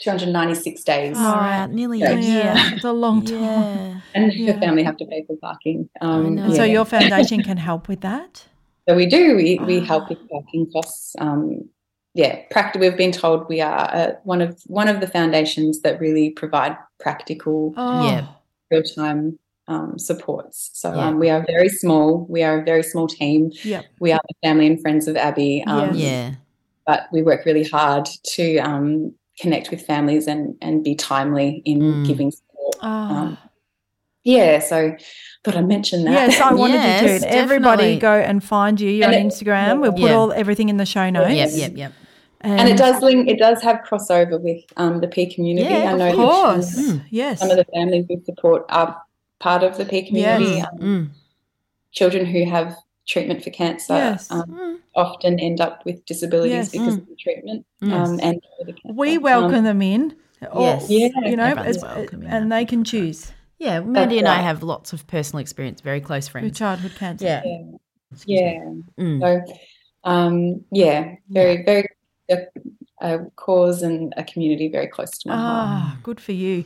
296 days. All right, nearly Yeah. a year. It's a long time. Yeah. And Yeah. her family have to pay for parking. Um, know. And so your foundation can help with that? So we do. We, we Ah. help with parking costs. Um, yeah, pract- we've been told we are uh, one of one of the foundations that really provide practical, Oh, Yeah. real time um, supports. So Yeah. um, we are very small. We are a very small team. Yep. We are the family and friends of Abby. Um, Yeah. but we work really hard to um, connect with families and and be timely in Mm. giving support. Oh. Um, yeah, so thought I mentioned that. Yes, I wanted Yes, you to. And Everybody go and find you. You're on it- Instagram. We'll put Yeah. all everything in the show notes. Yep, yep, yep. and it does link. It does have crossover with um, the Pea community. Yeah, I of know Of course. Mm. Yes. some of the families we support are part of the Pea community. Yes. Um, Mm. children who have treatment for cancer Yes. um, Mm. often end up with disabilities Yes. because of the treatment Yes. um, and the we welcome Um, them in. Or, Yes. Yeah. You know, Everyone's it's- welcome in, and they can choose Yeah, Mandy and I have lots of personal experience, very close with friends. childhood cancer. Yeah. yeah. Yeah. Mm. So, um, yeah, very, very a, a cause and a community very close to my heart. Ah, good for you.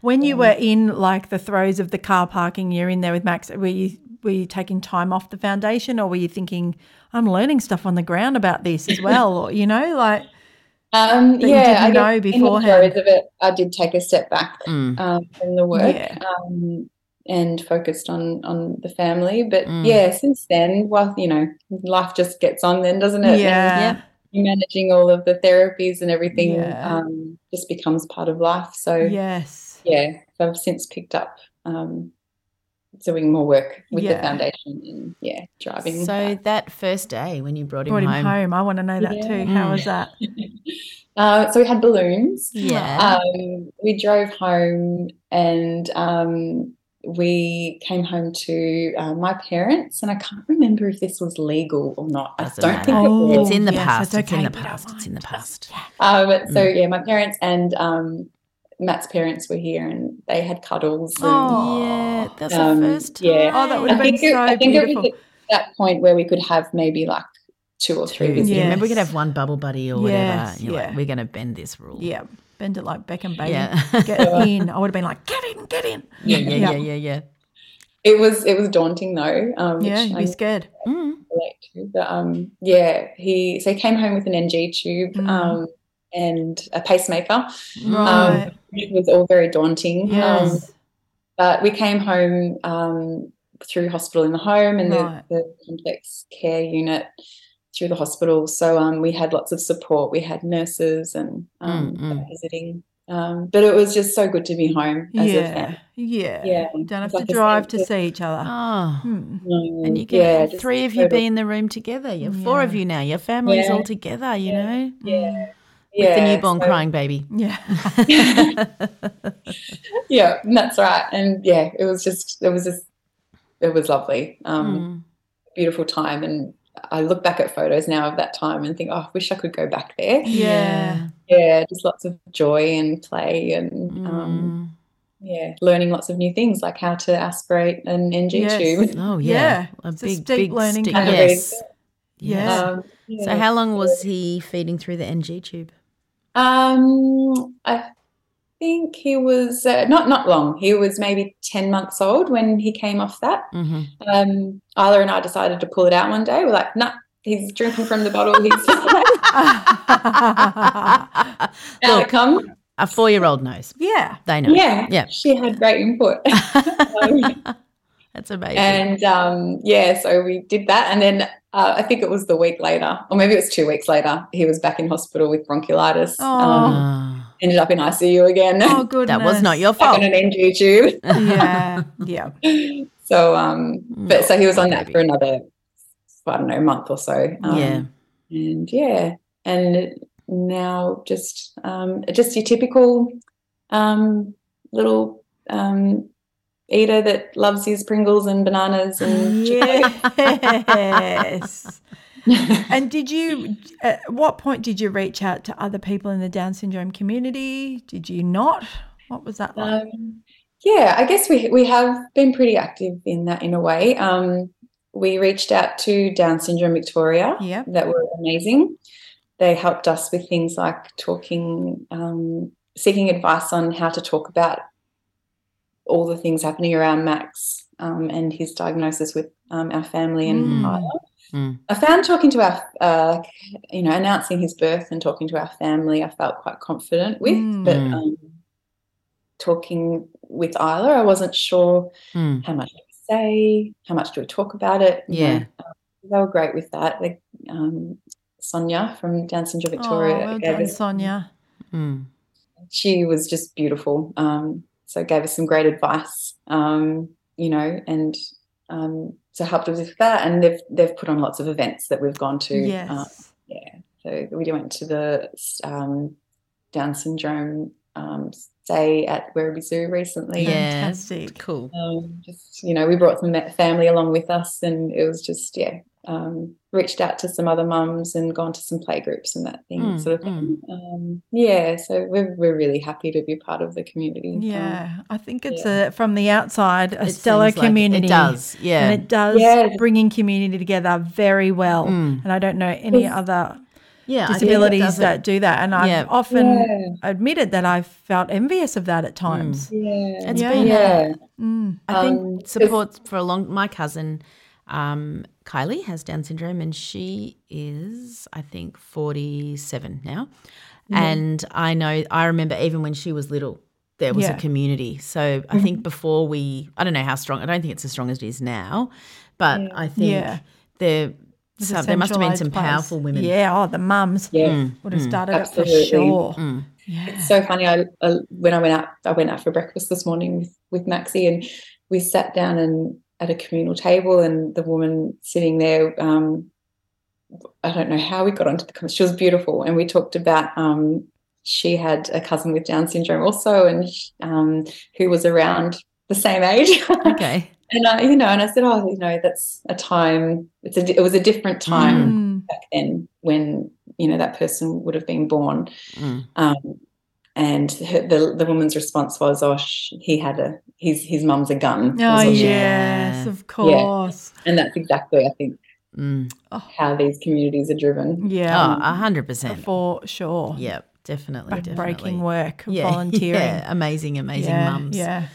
When you were in like the throes of the car parking, you're in there with Max. Were you were you taking time off the foundation, or were you thinking, I'm learning stuff on the ground about this as well, or you know, like Um, that you yeah, didn't I know guess beforehand. In the throes of it, I did take a step back Mm. um, from the work Yeah. um, and focused on on the family. But Mm. yeah, since then, well, you know, life just gets on then, doesn't it? And yeah, Yeah. managing all of the therapies and everything Yeah. um, just becomes part of life. So yes, so I've since picked up um, doing more work with the foundation and yeah, driving. So that. that first day when you brought him brought him home, home. I want to know that Yeah. too. How Mm. was that? uh, so we had balloons. yeah, Um, we drove home and um, we came home to uh, my parents, and I can't remember if this was legal or not. I Doesn't don't matter. think it Oh, was. it's in the yes, past. it's It's, in the past. It's in the mind. past. Um, so Mm. yeah, my parents and um, Matt's parents were here, and they had cuddles. And, Oh. Yeah, that's Um, the first time. yeah. Oh, that would I have been think, it, I think it beautiful. was at that point where we could have maybe like two or three Two. visitors. Yeah, remember we could have one bubble buddy or whatever. You're yeah. like, we're going to bend this rule. Yeah, bend it like Beckham, baby. Yeah. Get in. I would have been like, get in, get in. yeah, yeah, Yeah. yeah, yeah, yeah. It was it was daunting though. Um, Yeah, you'd I be scared. Mm. relate to. But um, yeah, he so he came home with an NG tube Mm. um, and a pacemaker. Right. Um, it was all very daunting. Um, yes. but we came home um, through hospital in the home and Right. the, the complex care unit through the hospital. So um, we had lots of support. We had nurses and um, Mm, mm. visiting. Um, but it was just so good to be home as a yeah. family. Yeah. Yeah, Don't have it's to like drive to see each other. Oh. Hmm. And you can yeah, three of you be in the room together. You're four of you now. Your family's Yeah. all together, you know? Yeah. With the newborn so- crying baby. Yeah. yeah, that's right. And yeah, it was just it was just it was lovely. Um Mm. beautiful time and I look back at photos now of that time and think, oh, I wish I could go back there. yeah. Yeah, just lots of joy and play and Mm. um yeah, learning lots of new things like how to aspirate an NG Yes. tube. Oh, Yeah. yeah. A It's a big, steep big learning stick. curve. Yes. Yeah. Um, So, how long was he feeding through the NG tube? Um, I think he was uh, not not long. He was maybe ten months old when he came off that. hmm Um, Isla and I decided to pull it out one day. We're like, nah, he's drinking from the bottle. He's out it comes. A four year old knows. yeah. They know. Yeah, Yeah. She had great input. That's amazing. and um, yeah, so we did that, and then uh, I think it was the week later, or maybe it was two weeks later. He was back in hospital with bronchiolitis. Oh. Um, Ah, ended up in ICU again. Oh, goodness. that was not your back fault. on an NG tube. Yeah. Yeah. So, um, but so he was on that for another, I don't know, month or so. Um, Yeah. and yeah, and now just um, just your typical um, little um, eater that loves his Pringles and bananas and Yes. and did you, at what point did you reach out to other people in the Down syndrome community? Did you not? What was that like? Um, yeah, I guess we we have been pretty active in that in a way. Um, we reached out to Down Syndrome Victoria. Yep. that were amazing. They helped us with things like talking, um, seeking advice on how to talk about all the things happening around Max um, and his diagnosis with um, our family and Mm. Isla. Mm. I found talking to our, uh, you know, announcing his birth and talking to our family, I felt quite confident with. Mm. But um, talking with Isla, I wasn't sure Mm. how much to say, how much do we talk about it. you Yeah. know. Um, they were great with that. They, um, Sonia from Down Syndrome Victoria oh, well done, Sonia. Mm. she was just beautiful. Um, so gave us some great advice, um, you know, and um, so helped us with that. And they've they've put on lots of events that we've gone to. Yes. Uh, yeah. So we went to the um, Down syndrome um, stay at Werribee Zoo recently. Yeah. Fantastic. Cool. Um, just you know, we brought some family along with us, and it was just yeah. Um, reached out to some other mums and gone to some play groups and that thing Mm, sort of thing. Um, yeah, so we're we're really happy to be part of the community. Um, Yeah, I think it's a from the outside a It stellar seems like community. It does. Yeah. and it does Yeah. bringing community together very well. Mm. And I don't know any Yes. other. Yeah, I think it disabilities that do that, and I've Yeah. often Yeah. admitted that I've felt envious of that at times. Yeah. It's Yeah. been Yeah. I think Um, support for a long. My cousin um, Kylie has Down syndrome, and she is, I think, forty-seven now. And I know, I remember even when she was little, there was Yeah. a community. So I mm-hmm. think before we, I don't know how strong. I don't think it's as strong as it is now, but I think Yeah. there, some, there must have been some place. powerful women. Yeah, oh, the mums Yeah. Mm. would have mm. started it for sure. Mm. It's so funny. I, I when I went out, I went out for breakfast this morning with, with Maxie, and we sat down and at a communal table, and the woman sitting there, um, I don't know how we got onto the. con- She was beautiful, and we talked about. Um, she had a cousin with Down syndrome also, and um, who was around the same age. Okay. and I, you know, and I said, oh, you know, that's a time. It's a. It was a different time Mm. back then when you know that person would have been born. Mm. Um, and her, the the woman's response was, "Oh, sh- he had a his his mum's a gun." Oh, was what she- yes, of course. Yeah. and that's exactly I think Mm. how these communities are driven. Yeah, Oh, a hundred percent. for sure. Yep, definitely, definitely. Breaking work, Yeah, volunteering. Yeah, amazing, amazing yeah, mums. Yeah.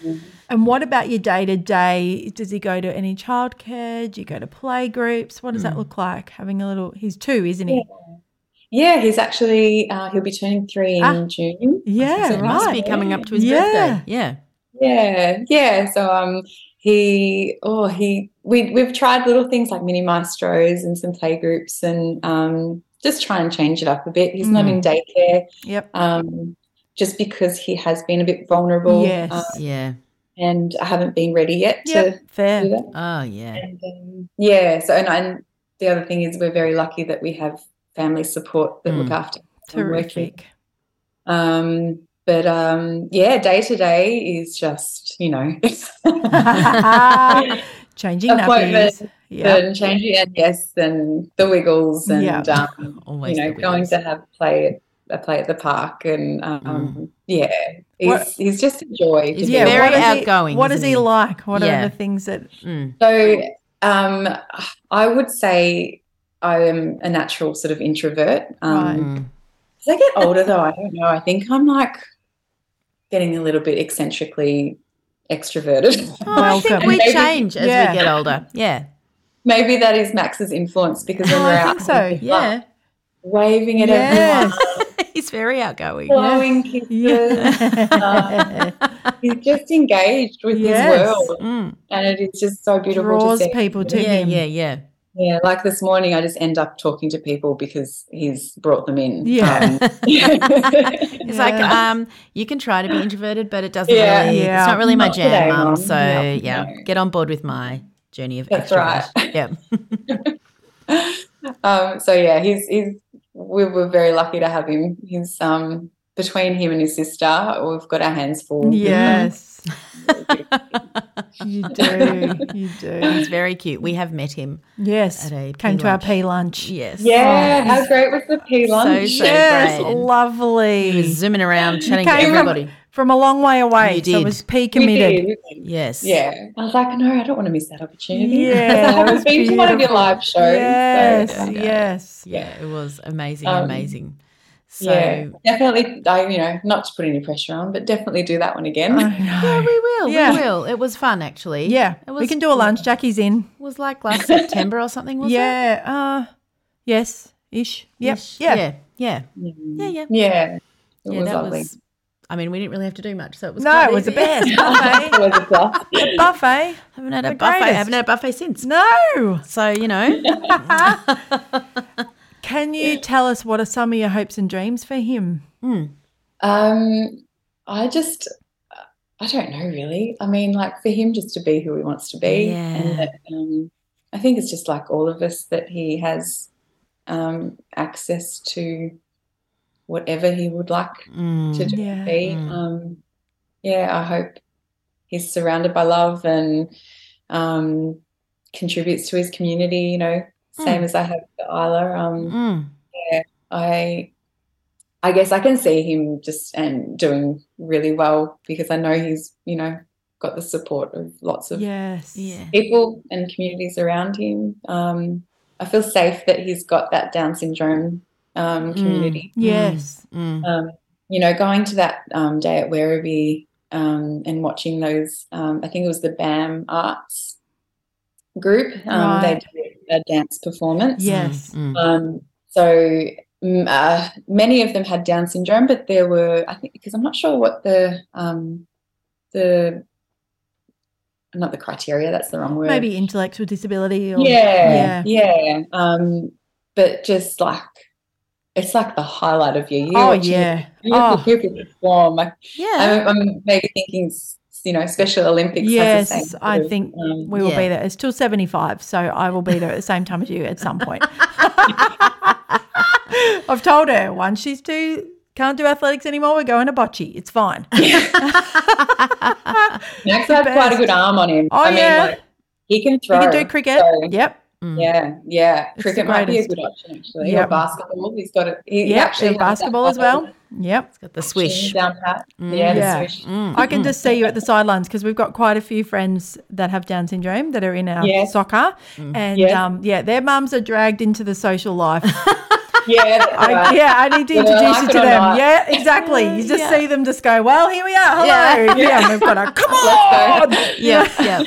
And what about your day to day? Does he go to any childcare? Do you go to play groups? What does Mm. that look like? Having a little, he's two, isn't he? Yeah, he's actually uh, he'll be turning three in Ah, June. Yeah, So it right. must be coming up to his Yeah. birthday. Yeah. Yeah, yeah. So um, he oh he we we've tried little things like mini maestros and some play groups and um just try and change it up a bit. He's not Mm. in daycare. Yep. Um, just because he has been a bit vulnerable. Yes. um, Yeah. and I haven't been ready yet Yep. to do Fair. that. Oh, yeah. And um, yeah, so and, and the other thing is we're very lucky that we have family support that look Mm. after us. Terrific. Um, but um, yeah, day to day is just you know Changing appointment nappies. Yeah. and changing and yes, and the wiggles and Yeah. um, you know going to have play at a play at the park and um, yeah, he's What- he's just a joy. To He's be Yeah, around. very what is he- outgoing, What is isn't he he? like? What Yeah. are the things that? Mm. So um, I would say I am a natural sort of introvert. Um, Mm. As I get older, though, I don't know. I think I'm like getting a little bit eccentrically extroverted. Oh, I think we Maybe- change as yeah. we get older. Yeah. Maybe that is Max's influence because when Oh, we're I out, think so. Yeah. waving at Yes. everyone, He's very outgoing. blowing kisses. Yeah. He's just engaged with Yes. his world, Mm. and it is just so beautiful Draws to see. people to Yeah, him. yeah, yeah. Yeah, like this morning, I just end up talking to people because he's brought them in. Yeah. Um, It's like, um, you can try to be introverted, but it doesn't Yeah. really, Yeah. it's not really my Not today, jam, Mum. Mum. So, Yeah. yeah, No. get on board with my journey of That's extrovert. right. Yeah. um, so yeah, he's he's we were very lucky to have him. He's um between him and his sister, we've got our hands full. Yes. you do. You do. He's very cute. We have met him. Yes. At a Came Pea to our lunch. Pea lunch. Yes. Yeah, Oh, how great was the Pea lunch? so yes. great. Lovely. He was zooming around, chatting to came from- everybody. From a long way away. You So it did. was P We committed. did. Yes. Yeah. I was like, no, I don't want to miss that opportunity. Yeah, I haven't was been to one of your live shows. Yes. so, yes. Yeah, it was amazing, Um, amazing. So, yeah, definitely. I, you know, not to put any pressure on, but definitely do that one again. I know. yeah, we will. Yeah. We will. It was fun, actually. Yeah, It was, we can do a lunch. Jackie's in. Was like last September or something, was it? yeah. Uh, yes. Ish. Yep. Ish. Yeah. Yeah. Yeah. Yeah. Yeah. Yeah, it Yeah, was that lovely. was. I mean, we didn't really have to do much, so it was. No, quite it was the easy. best. it Buffet. was a plus. Buffet. haven't had a The buffet. greatest. haven't had a buffet since. No. So you know, Can you tell us what are some of your hopes and dreams for him? Um, I just, I don't know really. I mean, like for him just to be who he wants to be, Yeah. and that, um, I think it's just like all of us that he has um, access to whatever he would like Mm. to do Yeah. be. Mm. Um, yeah, I hope he's surrounded by love and um, contributes to his community. You know, same as I have for Isla. Um, Mm. I I guess I can see him just and doing really well because I know he's, you know, got the support of lots of Yes. yeah. people and communities around him. Um, I feel safe that he's got that Down syndrome um, community. Yes. Um, you know, going to that um, day at Werribee um, and watching those, um, I think it was the BAM Arts group. Um, Right. They did a dance performance. Yes. Um, so mm, uh, many of them had Down syndrome, but there were, I think, because I'm not sure what the um, the not the criteria. That's the wrong word. Maybe intellectual disability or Yeah, yeah. Um, but just like it's like the highlight of your year. Oh, watching yeah. beautiful Oh. people perform. Like, Yeah. I'm, I'm maybe thinking, s- you know, Special Olympics. Yes, the same I think um, we will yeah. be there. It's till 75, so I will be there at the same time as you at some point. I've told her once she's too can't do athletics anymore, we're going to bocce. It's fine. Max had quite a good arm on him. Oh, I mean, yeah. like, he can You throw. can do cricket. so- Yep. Mm. Yeah, yeah. It's Cricket might be a good option actually. Or basketball. He's got it. He, actually has that basketball as well. Yep. Got the swish. down pat. Mm, yeah, the Yeah. swish. Mm, I can just see you at the sidelines because we've got quite a few friends that have Down syndrome that are in our Yes. soccer. And Yeah. um, yeah, their mums are dragged into the social life. Yeah, I, yeah, I need to introduce like you to them. Yeah, exactly. You just see them just go, well, here we are. Hello. Yeah. Yeah, and we've got a come Let's on. go. Yeah, yeah.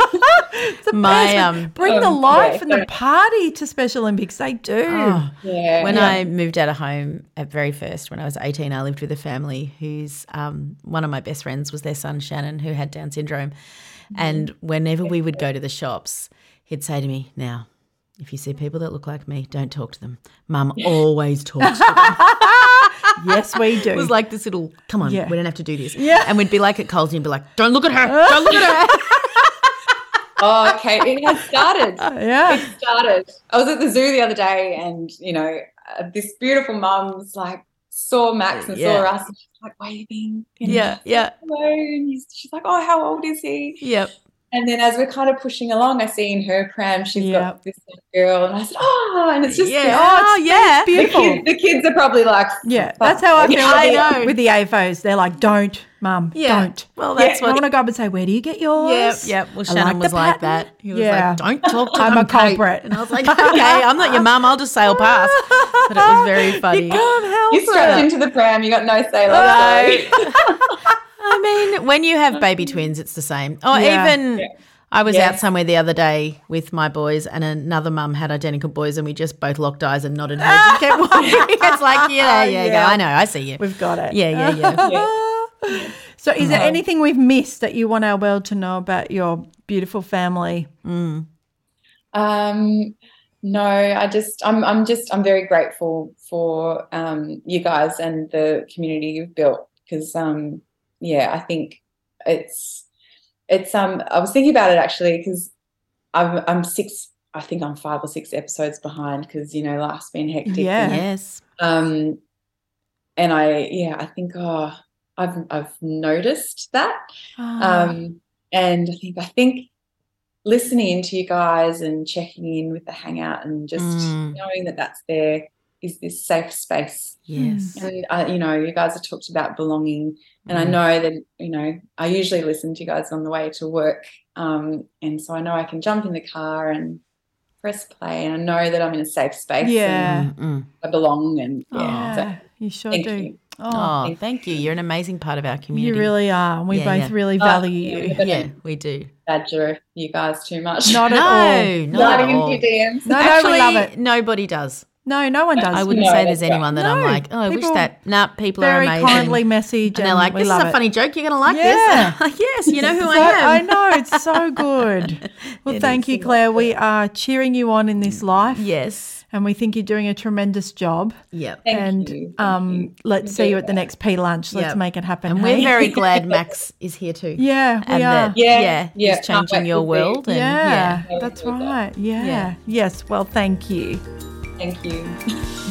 My um, Bring the Um, life yeah, and the party to Special Olympics. They do. oh, Yeah. when yeah. I moved out of home at very first, when I was 18, I lived with a family whose um, one of my best friends was their son, Shannon, who had Down syndrome. And whenever we would go to the shops, he'd say to me, Now, if you see people that look like me, don't talk to them. Mum always talks to them. Yes, we do. It was like this little, come on, Yeah. we don't have to do this. Yeah. And we'd be like at Coles and be like, don't look at her, don't look at her. Oh, okay. It has started. yeah. It started. I was at the zoo the other day, and you know, uh, this beautiful mum's like saw Max and Yeah. saw us, and she's like waving. and Yeah, yeah. Hello, and he's, she's like, "Oh, how old is he?" Yep. And then as we're kind of pushing along, I see in her pram she's Yeah. got this little girl, and I said, "Oh," and it's just Yeah. oh, Oh, yeah. the, Beautiful. kids, the kids are probably like, Yeah, that's how I feel I with, know. with the AFOs. They're like, don't, mum, Yeah. don't. Well, that's what I want to go up and say, where do you get yours? Yep, yep. Well, I Shannon like was like that. He was Yeah. like, "Don't talk to I'm a Kate." culprit. And I was like, "Okay, I'm not your mum. I'll just sail past." But it was very funny. You can't help "You strapped into the pram, you got no say." Let Right. go." I mean, when you have baby twins, it's the same. Or Yeah. even, I was Yeah. out somewhere the other day with my boys, and another mum had identical boys, and we just both locked eyes and nodded heads and kept walking. it's like, yeah, yeah, Yeah. go. I know, I see you. We've got it. Yeah, yeah, yeah. So, is there anything we've missed that you want our world to know about your beautiful family? Um, no, I just I'm I'm just I'm very grateful for um you guys and the community you've built because um yeah, I think it's it's um I was thinking about it actually because I'm I'm six I think I'm five or six episodes behind because you know life's been hectic. Yeah. and, yes. um and I yeah, I think oh I've I've noticed that Ah. um, and I think I think listening to you guys and checking in with the hangout and just Mm. knowing that that's there is this safe space. Yes. And uh, you know, you guys have talked about belonging, and I Mm. know that you know I usually listen to you guys on the way to work, um, and so I know I can jump in the car and press play, and I know that I'm in a safe space. Yeah. and Mm. I belong, and yeah, so you sure thank do. you. Oh, Oh, thank you. You're an amazing part of our community. you really are. and We Yeah, both yeah. really Oh, value yeah. you. Yeah, we do. badger you guys too much. Not at No, all. not Sliding at into all. your DMs. No, no, we love it. nobody does. No, no one does. I wouldn't No, say there's that's anyone that I'm like, oh, I wish that. Nah, people are Very amazing. kindly message, and they're like, this is a it. funny joke. You're going to like Yeah. this. yes, you know who So- I am. I know it's so good. Well, It thank you, Claire. We are cheering you on in this life. Yes. and we think you're doing a tremendous job. Yep. Thank and you. Thank um, you. let's see you at the next Pea lunch. Let's Yep. make it happen. And hey? we're very glad Max is here too. yeah, we and are. that, Yeah, yeah, yeah, he's can't changing your world. And, yeah, Yeah. that's right. Yeah. Yeah. Yes. Well, thank you. Thank you.